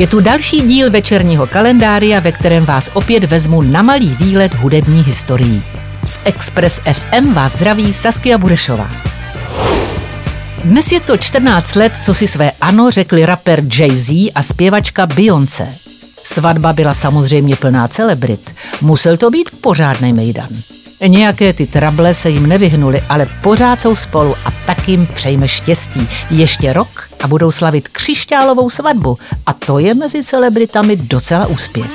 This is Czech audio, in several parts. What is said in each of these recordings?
Je tu další díl večerního kalendária, ve kterém vás opět vezmu na malý výlet hudební historií. Z Express FM vás zdraví Saskia Burešová. Dnes je to 14 let, co si své ano řekli rapper Jay-Z a zpěvačka Beyoncé. Svatba byla samozřejmě plná celebrit. Musel to být pořádný mejdan. Nějaké ty trable se jim nevyhnuly, ale pořád jsou spolu a tak jim přejme štěstí. Ještě rok a budou slavit křišťálovou svatbu a to je mezi celebritami docela úspěch.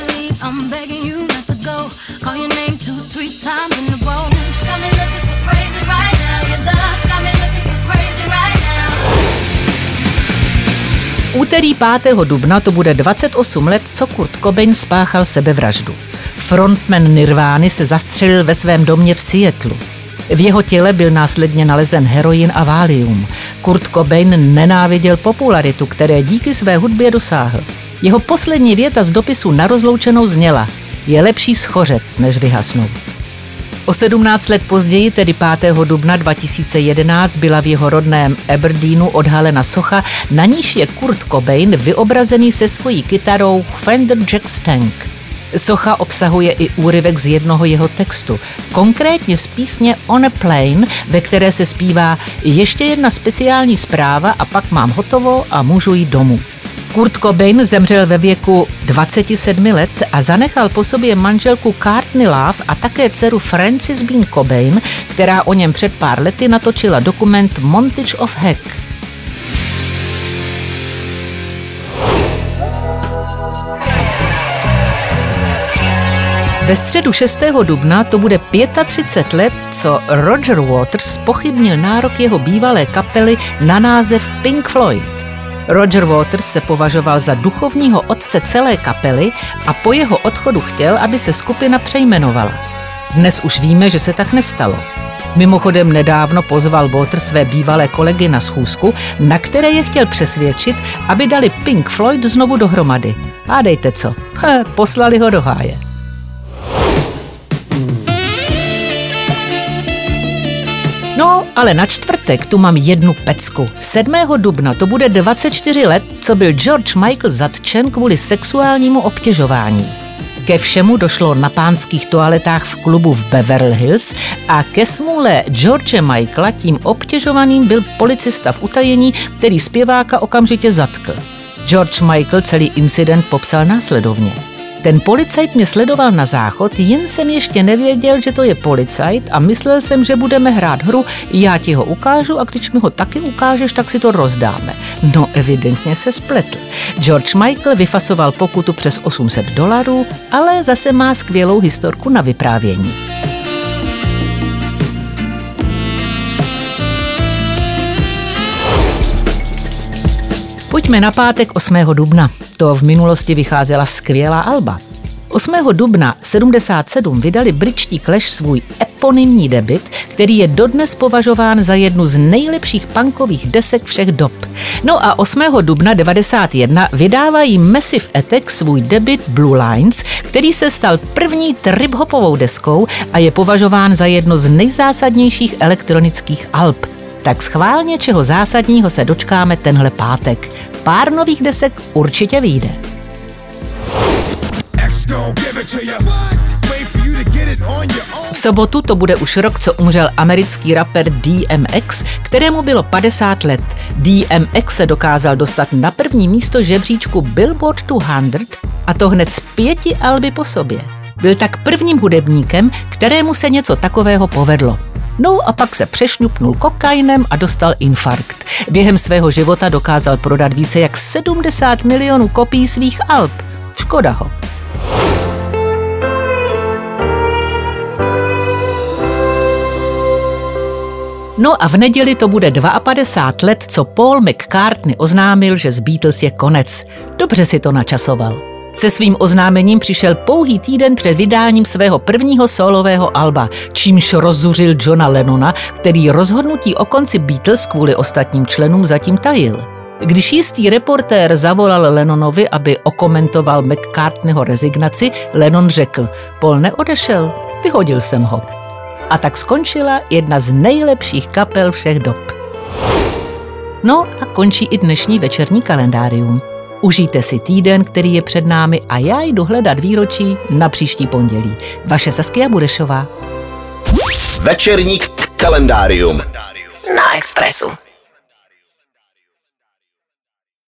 V úterý 5. dubna to bude 28 let, co Kurt Cobain spáchal sebevraždu. Frontman Nirvány se zastřelil ve svém domě v Seattleu. V jeho těle byl následně nalezen heroin a válium. Kurt Cobain nenáviděl popularitu, které díky své hudbě dosáhl. Jeho poslední věta z dopisu na rozloučenou zněla je lepší schořet, než vyhasnout. O 17 let později, tedy 5. dubna 2011, byla v jeho rodném Aberdeenu odhalena socha, na níž je Kurt Cobain vyobrazený se svojí kytarou Fender Jack Stank. Socha obsahuje i úryvek z jednoho jeho textu, konkrétně z písně On a Plane, ve které se zpívá ještě jedna speciální zpráva a pak mám hotovo a můžu jít domů. Kurt Cobain zemřel ve věku 27 let a zanechal po sobě manželku Courtney Love a také dceru Francis Bean Cobain, která o něm před pár lety natočila dokument Montage of Heck. Ve středu 6. dubna to bude 35 let, co Roger Waters pochybnil nárok jeho bývalé kapely na název Pink Floyd. Roger Waters se považoval za duchovního otce celé kapely a po jeho odchodu chtěl, aby se skupina přejmenovala. Dnes už víme, že se tak nestalo. Mimochodem nedávno pozval Waters své bývalé kolegy na schůzku, na které je chtěl přesvědčit, aby dali Pink Floyd znovu dohromady. A dejte co, He, poslali ho do háje. No, ale na čtvrtek tu mám jednu pecku. 7. dubna to bude 24 let, co byl George Michael zatčen kvůli sexuálnímu obtěžování. Ke všemu došlo na pánských toaletách v klubu v Beverly Hills a ke smůle George Michaela tím obtěžovaným byl policista v utajení, který zpěváka okamžitě zatkl. George Michael celý incident popsal následovně. Ten policajt mě sledoval na záchod, jen jsem ještě nevěděl, že to je policajt a myslel jsem, že budeme hrát hru, já ti ho ukážu a když mi ho taky ukážeš, tak si to rozdáme. No evidentně se spletl. George Michael vyfasoval pokutu přes 800 dolarů, ale zase má skvělou historku na vyprávění. Pojďme na pátek 8. dubna. To v minulosti vycházela skvělá alba. 8. dubna 77 vydali britští Clash svůj eponymní debit, který je dodnes považován za jednu z nejlepších punkových desek všech dob. No a 8. dubna 91 vydávají Massive Attack svůj debit Blue Lines, který se stal první trip-hopovou deskou a je považován za jedno z nejzásadnějších elektronických alb. Tak schválně, čeho zásadního se dočkáme tenhle pátek. Pár nových desek určitě vyjde. V sobotu to bude už rok, co umřel americký rapper DMX, kterému bylo 50 let. DMX se dokázal dostat na první místo žebříčku Billboard 200 a to hned z pěti alby po sobě. Byl tak prvním hudebníkem, kterému se něco takového povedlo. No a pak se přešňupnul kokainem a dostal infarkt. Během svého života dokázal prodat více jak 70 milionů kopií svých alb. Škoda ho. No a v neděli to bude 52 let, co Paul McCartney oznámil, že z Beatles je konec. Dobře si to načasoval. Se svým oznámením přišel pouhý týden před vydáním svého prvního solového alba, čímž rozzuřil Johna Lennona, který rozhodnutí o konci Beatles kvůli ostatním členům zatím tajil. Když jistý reportér zavolal Lennonovi, aby okomentoval McCartneyho rezignaci, Lennon řekl, Paul neodešel, vyhodil jsem ho. A tak skončila jedna z nejlepších kapel všech dob. No a končí i dnešní večerní kalendárium. Užijte si týden, který je před námi a já jdu hledat výročí na příští pondělí. Vaše Saskia Burešová. Večerník kalendárium na Expressu.